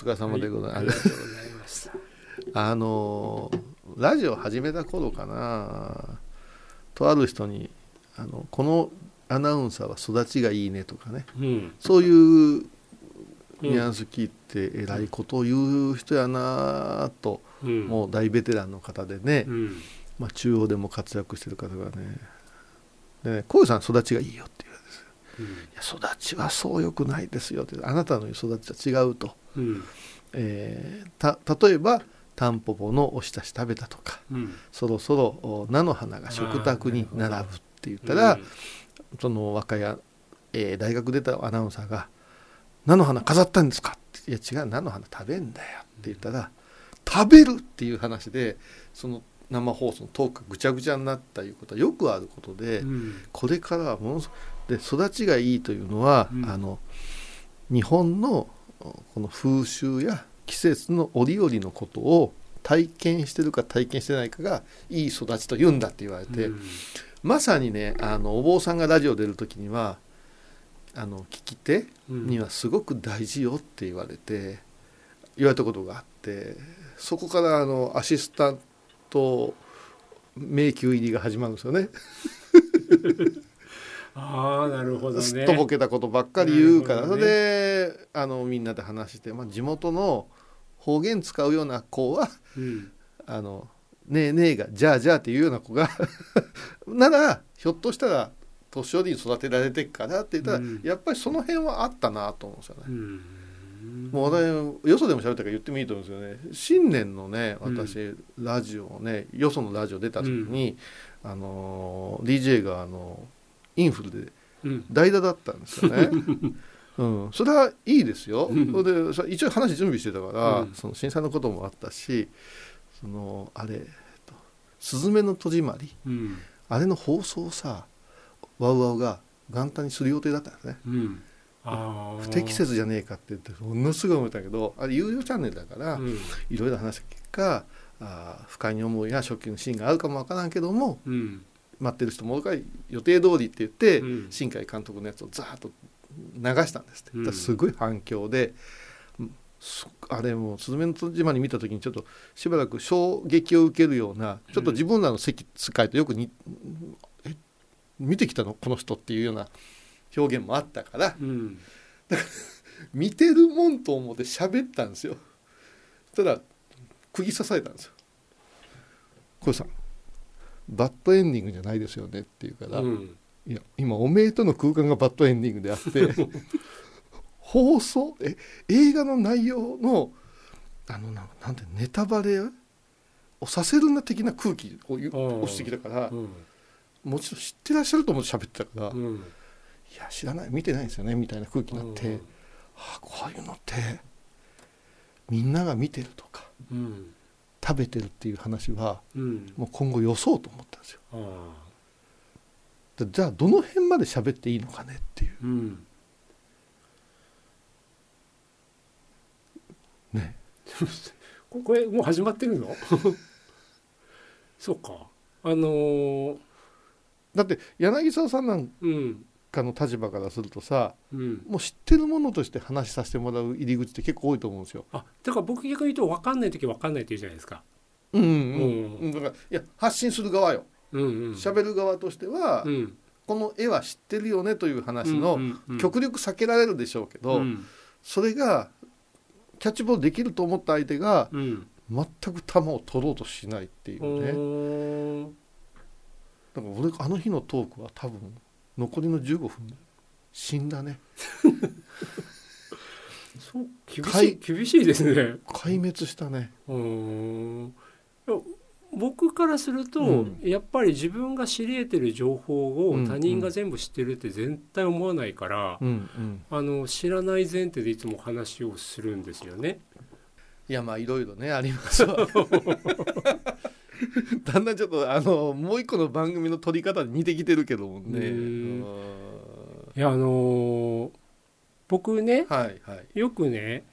疲れ様でございます、ありがとうございましたあのラジオ始めた頃かな。とある人にあの「このアナウンサーは育ちがいいね」とかね。うん。そういうニュアンス聞いてえらいことを言う人やなと、うん。もう大ベテランの方でね、うん。まあ、中央でも活躍してる方がね。でね「小遊さん育ちがいいよ」って言うんですよ。うん。いや育ちはそうよくないですよってあなたの育ちは違うと、うん。えーた例えばタンポポのおひたし食べたとかうん。そろそろお菜の花が食卓に並ぶって言ったら、その若い、えー大学出たアナウンサーが「菜の花飾ったんですか?」って「いや違う菜の花食べんだよ」って言ったら「食べる」っていう話でその生放送のトークがぐちゃぐちゃになったいうことはよくあることで、うん。これからはものすで育ちがいいというのは、うん。あの日本のこの風習や季節の折々のことを体験してるか体験してないかがいい育ちと言うんだって言われて、うんまさにねあのお坊さんがラジオ出る時にはあの聞き手うんにはすごく大事よって言われて言われたことがあってそこからあのアシスタント迷宮入りが始まるんですよね。ああなるほどね。すっとぼけたことばっかり言うから、ね。れであのみんなで話して、まあ、地元の方言使うような子はうん「あのねえねえがじゃあじゃあ」っていうような子が ならひょっとしたら年寄りに育てられてっからって言ったら、うん。やっぱりその辺はあったなと思うんですよね。うん。もう私よそでも喋ったから言ってもいいと思うんですよね。新年のね私、ラジオをねよそのラジオ出た時に、あの DJ があのインフルでうん。代打だったんですよね。うん、それはいいですよ。うん。それで一応話準備してたから、うん。その震災のこともあったしそのあれ、えっと「すずめの戸締まりうん」あれの放送をさワウワウが元旦にする予定だったんですね。うん。不適切じゃねえかって言ってものすごい思ったけどあれ有料チャンネルだから、うん。いろいろ話した結果あー不快に思いやショッキングシーンがあるかもわからんけどもうん待ってる人も予定通りって言って、うん。新海監督のやつをザーッと流したんですって、うん。だからすごい反響で、あれも「すずめの戸締まり」見た時にちょっとしばらく衝撃を受けるようなちょっと自分らの世界とよくに、え見てきたのこの人っていうような表現もあったからうん。見てるもんと思って喋ったんですよ。たら釘刺されたんですよ「小さんバッドエンディングじゃないですよね」って言うから、うん。いや今おめえとの空間がバッドエンディングであって放送？え映画の内容のあのななんてネタバレをさせるな的な空気を押してきたからうん。もちろん知ってらっしゃると思って喋ってたから、いうん。や知らない見てないんですよねみたいな空気になって、うん。あこういうのってみんなが見てるとかうん食べてるっていう話はうん。もう今後予想と思ったんですよ。じゃあどの辺まで喋っていいのかねっていう。うん。ね。ここれもう始まってるの？そうか。あのー。だって柳沢さんなんうんかの立場からするとさうん。もう知ってるものとして話させてもらう入り口って結構多いと思うんですよ。あだから僕逆に言うと分かんない時は分かんないって言うじゃないですか。うんうん。うん。うん、だからいや発信する側よ。うんうん。喋、る側としては、うん。この絵は知ってるよねという話の、うんうんうん。極力避けられるでしょうけど、うん。それがキャッチボールできると思った相手がうん。全く球を取ろうとしないっていうね。だから俺あの日のトークは多分残りの15分。死んだね。そう厳しい厳しいですね。壊滅したね。うーん。いや僕からすると、うん。やっぱり自分が知り得てる情報をうん。他人が全部知ってるって絶対思わないから、うんうん、あの知らない前提でいつも話をするんですよね。いやまあいろいろねありますわ だんだんちょっとあのもう一個の番組の撮り方に似てきてるけどもね。うんうん。いやあのー僕ねはいはい。よくね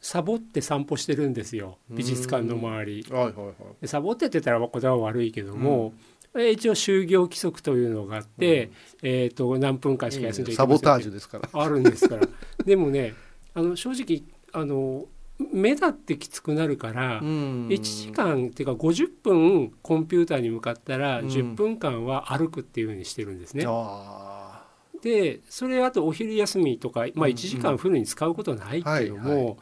サボって散歩してるんですよ。美術館の周り。はいはいはい。でサボってって言ったら言葉は悪いけども、えー一応就業規則というのがあって、えー、と何分間しか休んじゃいけませんってサボタージュですから。あるんですから。でもねあの正直あの目だってきつくなるから、うん1時間っていうか50分コンピューターに向かったらうん10分間は歩くっていうふうにしてるんですね。あでそれあとお昼休みとか、まあ、うん1時間フルに使うことはないけども、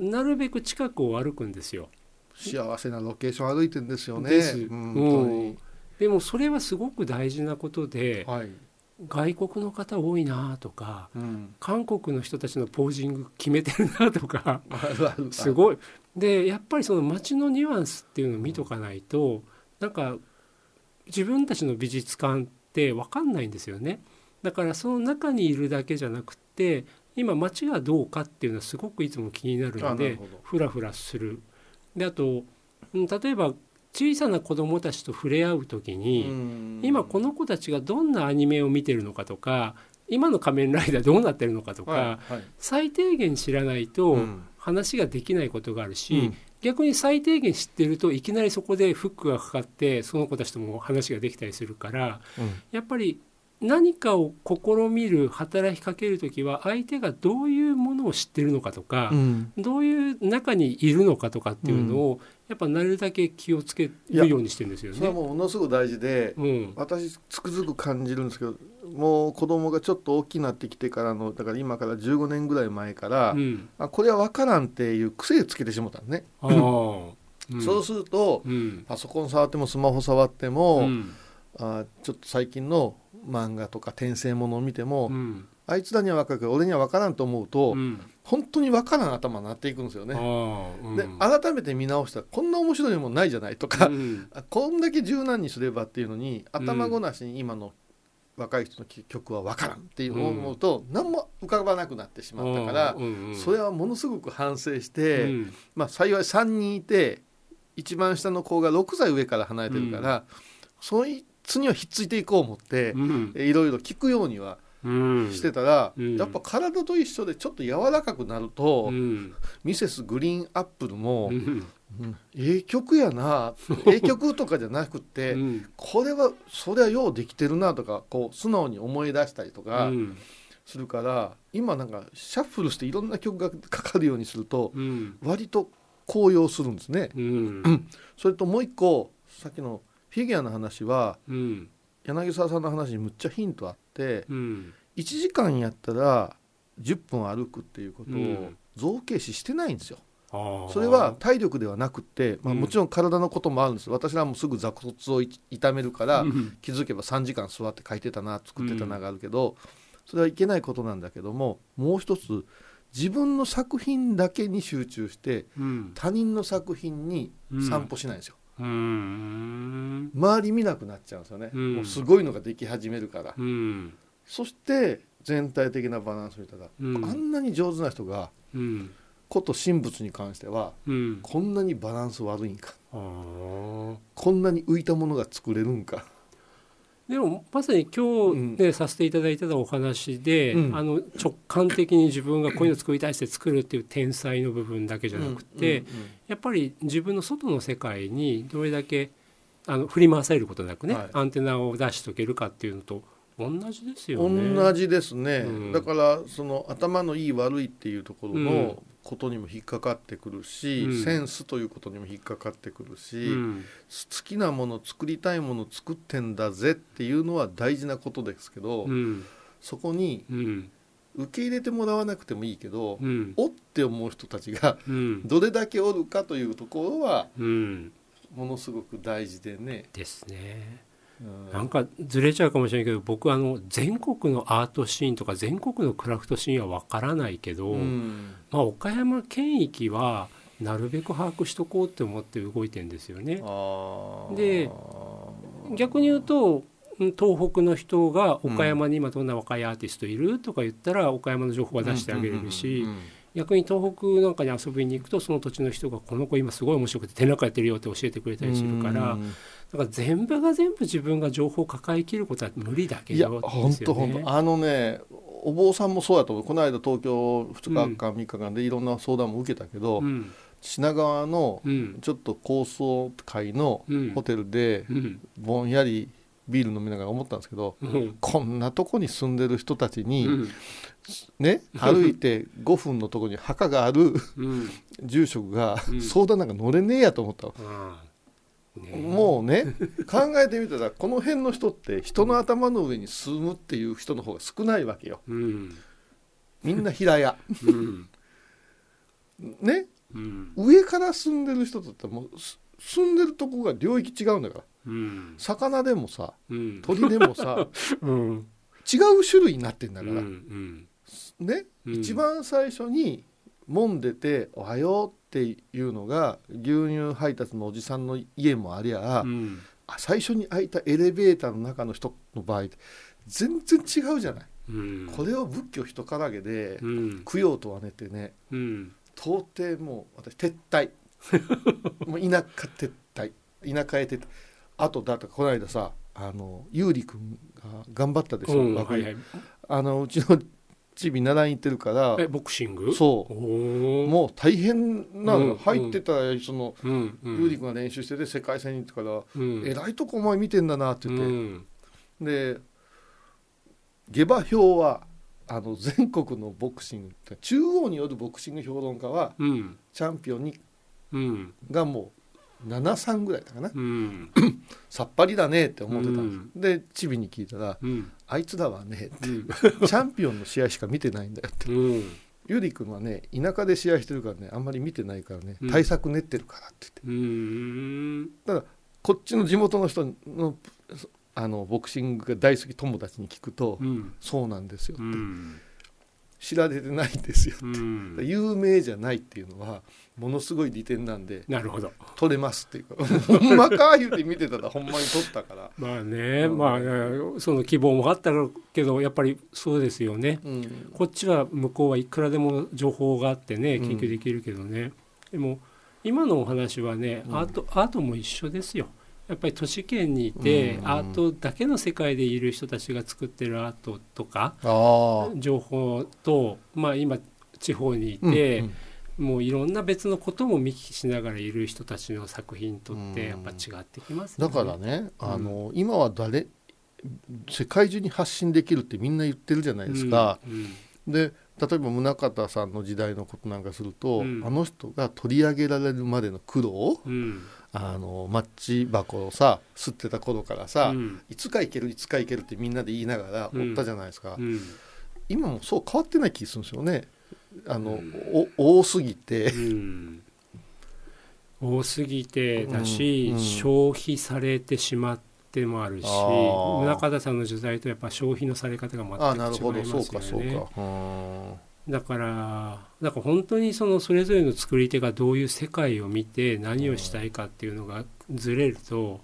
なるべく近くを歩くんですよ。ー幸せなロケーション歩いてんですよね。ですうんでもそれはすごく大事なことではい。外国の方多いなとかうん。韓国の人たちのポージング決めてるなとかすごい。でやっぱりその街のニュアンスっていうのを見とかないとなんか自分たちの美術館って分かんないんですよね。だからその中にいるだけじゃなくて今街がどうかっていうのはすごくいつも気になるのであなるほど。フラフラする。であとうん例えば小さな子どもたちと触れ合う時に、うん。今この子たちがどんなアニメを見てるのかとか今の仮面ライダーどうなってるのかとか、はいはい。最低限知らないとうん。話ができないことがあるし、うん。逆に最低限知ってるといきなりそこでフックがかかってその子たちとも話ができたりするからやっぱり何かを試みる働きかける時は相手がどういうものを知ってるのかとか、うん。どういう中にいるのかとかっていうのを、やっぱなるだけ気をつけるようにしてるんですよそれはね。もうものすごく大事で、うん。私つくづく感じるんですけどもう子供がちょっと大きくなってきてからのだから今から15年ぐらい前から、うん。あこれは分からんっていう癖つけてしまったのね、あーうん。そうするとうん。パソコン触ってもスマホ触っても、うん。あちょっと最近の漫画とか転生ものを見ても、うんあいつらには分かるけど俺には分からんと思うと、うん。本当に分からん頭になっていくんですよあね。ーうん。で改めて見直したらこんな面白いもんないじゃないとか、うん。あこんだけ柔軟にすればっていうのに頭ごなしに今の若い人の曲は分からんっていう思うと、何も浮かばなくなってしまったから、それはものすごく反省して、うん。まあ幸い3人いて一番下の子が6歳上から離れてるから、そいつにはひっついていこう思って、うん。いろいろ聞くようにはうんしてたら、うん。やっぱ体と一緒でちょっと柔らかくなると、うん。ミセスグリーンアップルも、うん。うんええ曲やなええ曲とかじゃなくて、うん。これはそれはようできてるなとかこう素直に思い出したりとかうん。するから、今なんかシャッフルしていろんな曲がかかるようにするとうん。割と高揚するんですね。うん。それともう一個さっきのフィギュアの話はうん柳沢さんの話にむっちゃヒントあってうん。1時間やったら10分歩くっていうことをうん。造形視してないんですよ。それは体力ではなくて、まあ、うん。もちろん体のこともあるんです。私らもすぐ座骨をい痛めるから、うん。気づけば3時間座って書いてたな作ってたながあるけど、それはいけないことなんだけどももう一つ自分の作品だけに集中してうん。他人の作品に散歩しないんですよ、うん周り見なくなっちゃうんですよね、うん。もうすごいのができ始めるから、うん。そして全体的なバランスを見たら、うん。あんなに上手な人がうん。こと神仏に関してはうん。こんなにバランス悪いんか。こんなに浮いたものが作れるんかでもまさに今日ね、させていただいたお話で、うん。あの直感的に自分がこういうの作りたいして作るっていう天才の部分だけじゃなくて、うんうんうん。やっぱり自分の外の世界にどれだけあの振り回されることなくね、はい。アンテナを出しとけるかっていうのと同じですよね。同じですね、うん。だからその頭のいい悪いっていうところうん。のことにも引っかかってくるし、うん。センスということにも引っかかってくるし、うん。好きなもの作りたいもの作ってんだぜっていうのは大事なことですけど、うん。そこにうん。受け入れてもらわなくてもいいけど、うん。おって思う人たちがうん。どれだけおるかというところはうん。ものすごく大事でね。ですね。うん。なんかずれちゃうかもしれないけど僕あの全国のアートシーンとか全国のクラフトシーンは分からないけど、うん。まあ、岡山県域はなるべく把握しとこうって思って動いてんですよね。で逆に言うとうん東北の人が岡山に今どんな若いアーティストいるとか言ったら岡山の情報は出してあげれるし逆に東北なんかに遊びに行くとその土地の人がこの子今すごい面白くて展覧会やってるよって教えてくれたりするからうんだから全部が全部自分が情報を抱えきることは無理だけいやど本当本当あのねお坊さんもそうやと思う。この間東京2日間3日間でいろんな相談も受けたけど、うん。品川のうん。ちょっと高層階のうん。ホテルでうん。ぼんやりビール飲みながら思ったんですけどうん。こんなとこに住んでる人たちに、うん。ね歩いて5分のとこに墓があるうん。住職がうん。相談なんか乗れねえやと思ったの、ああ。ねえもうね考えてみたらこの辺の人って人の頭の上に住むっていう人の方が少ないわけよ。うん。みんな平屋。うん。ね？うん。上から住んでる人だったらもうす住んでるとこが領域違うんだから。うん。魚でもさうん。鳥でもさ うん。違う種類になってんだから、うん。ね、うん。一番最初に門出て「おはよう」っていうのが牛乳配達のおじさんの家もありゃ、うん。あ最初に開いたエレベーターの中の人の場合全然違うじゃない、うん。これを仏教人からげでうん。供養とはねってねうん。到底もう私撤退。もう田舎撤退。田舎へ撤退。あとだってこの間さあの優里君が頑張ったでしょ、うん若はいいはい。あのうちのチビ習いに行ってるからえボクシング？そう。もう大変なの。よ、うん。入ってたらそのうんうん。優里君が練習してて世界戦に行ってから、うん。えらいとこお前見てんだなって言って、うん。で下馬評はあの全国のボクシング中央によるボクシング評論家はうん。チャンピオンにうん。がもう73ぐらいだかな。うん。さっぱりだねって思ってたうんんです、でチビに聞いたらうん「あいつらはねうん。チャンピオンの試合しか見てないんだよ」って。うん。ゆり君はね田舎で試合してるからねあんまり見てないからねうん。対策練ってるからって言って。うんこっちの地元の人のあのボクシングが大好き友達に聞くと、うん。そうなんですようって、ん知られてないんですよ、うん。有名じゃないっていうのはものすごい利点なんでなるほど。取れますっていうかほんまか言うて見てたらほんまに取ったから、まあねうん。まあその希望もあったけどやっぱりそうですよね。うん。こっちは向こうはいくらでも情報があってねうん。研究できるけどね、でも今のお話はね、うん。アートアートも一緒ですよやっぱり都市圏にいて、うん。アートだけの世界でいる人たちが作ってるアートとか情報とまあ今地方にいうんて、うん。もういろんな別のことも見聞きしながらいる人たちの作品とってうん。やっぱ違ってきますだからね。ね、あの今は誰世界中に発信できるってみんな言ってるじゃないですか、うん。で例えば宗像さんの時代のことなんかすると、うん。あの人が取り上げられるまでの苦労うんあのマッチ箱をさ吸ってた頃からさ、うん。いつか行けるいつか行けるってみんなで言いながらうん。おったじゃないですか、うん。今もそう変わってない気がするんですよね。あの、うん。お多すぎて、うん。多すぎてだし、消費されてしまってもあるし宗像さんの時代とやっぱ消費のされ方がああなるほど全く違いますよね。かそうか。うんだからだから本当にそのそれぞれの作り手がどういう世界を見て何をしたいかっていうのがずれると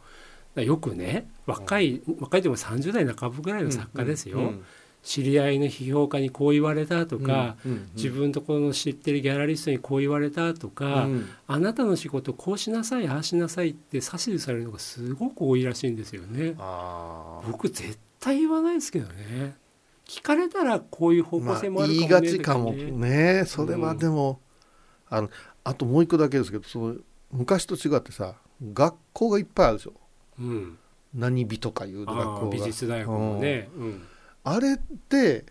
よくね若い若いでも30代半ばぐらいの作家ですよ、うん知り合いの批評家にこう言われたとか、うんうん自分とこの知ってるギャラリストにこう言われたとか、うん。あなたの仕事こうしなさいああしなさいって指図されるのがすごく多いらしいんですよね。あ僕絶対言わないですけどね。聞かれたらこういう方向性もある言いかもねがちかもとねねそれはでも、あのあともう一個だけですけどその昔と違ってさ学校がいっぱいあるでしょ。うん、何美とかいう学ああ美校が術大学もね。うん。あれって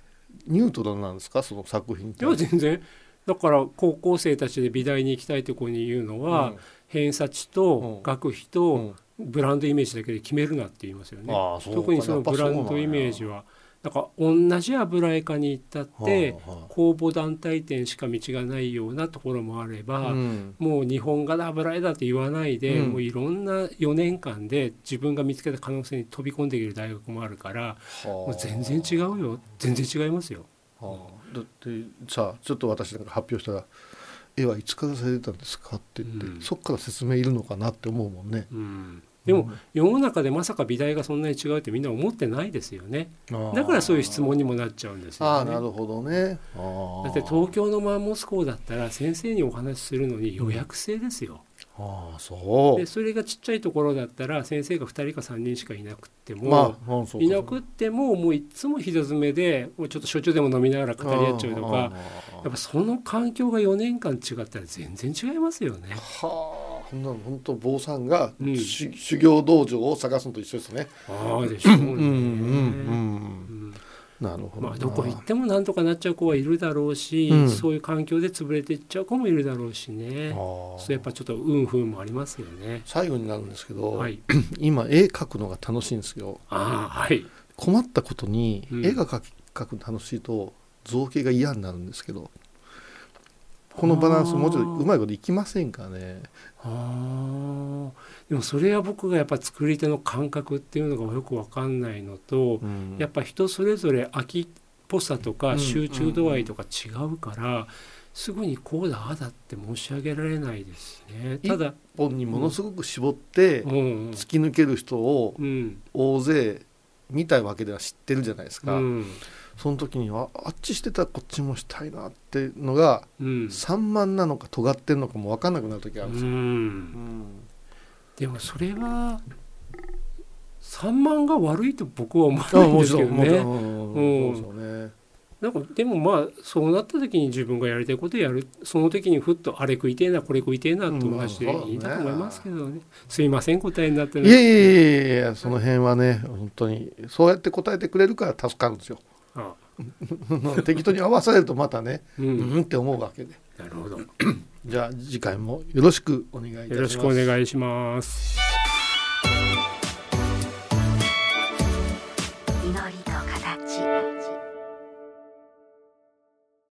ニュートラルなんですか？その作品って。いや全然。だから高校生たちで美大に行きたいところに言うのは、偏差値と学費うんとうん。ブランドイメージだけで決めるなって言いますよね。ああそうか。特にそのブランドイメージはだから同じ油絵家に行ったって公募団体店しか道がないようなところもあれあば、うん。もう日本画だ油絵だって言わないで、うん。もういろんな4年間で自分が見つけた可能性に飛び込んでいける大学もあるからもう全然違うよ。全然違いますよ。はあ。だってさちょっと私なんか発表したら「絵はいつからされてたんですか?」って言って、うん。そっから説明いるのかなって思うもんね。うん、でも世の中でまさか美大がそんなに違うってみんな思ってないですよねだからそういう質問にもなっちゃうんですあよね。あなるほどね。ああだって東京のマンモス校だったら先生にお話しするのに予約制ですよ。ああそうでそれがちっちゃいところだったら先生が2人か3人しかいなくっても、まあうんそうかいなくってももういつも人詰めでもうちょっと焼酎でも飲みながら語り合っちゃうとかやっぱその環境が4年間違ったら全然違いますよね。はこんなの本当坊さんが、うんし修行道場を探すのと一緒ですね。ああでしょうね。うんうんうんうんなるほどな。まあ、どこ行ってもなんとかなっちゃう子はいるだろうし、うんそういう環境で潰れていっちゃう子もいるだろうしねそうやっぱちょっと運不運もありますよね。最後になるんですけど、はい、今絵描くのが楽しいんですよ。ああはい困ったことにうん絵が描くの楽しいと造形が嫌になるんですけどこのバランスもうちょっとうまいこといきませんかね。あー。でもそれは僕がやっぱ作り手の感覚っていうのがよくわかんないのと、うん。やっぱ人それぞれ飽きっぽさとうんか集中度合いとか違うから、すぐにこうだああだって申し上げられないですね。ただ、本にものすごく絞ってうん。うん突き抜ける人をうん。大勢見たわけでは知ってるじゃないですか、うんその時にはあっちしてたらこっちもしたいなっていうのがうん。散漫なのか尖ってんのかも分かんなくなる時あるんですよ、うん。うん。でもそれは散漫が悪いと僕は思わあないんもですけどね。なんかでもまあそうなった時に自分がやりたいことやるその時にふっとあれ食いてえなこれ食いてえなと同じでいいんだと思いますけどね。すいません答えになってないいやいやいやいやその辺はね本当にそうやって答えてくれるから助かるんですよあ 適当に合わされるとまたねう、うんんって思うわけでなるほど。じゃあ次回もよろしくお願いいたしますよろしくお願いします。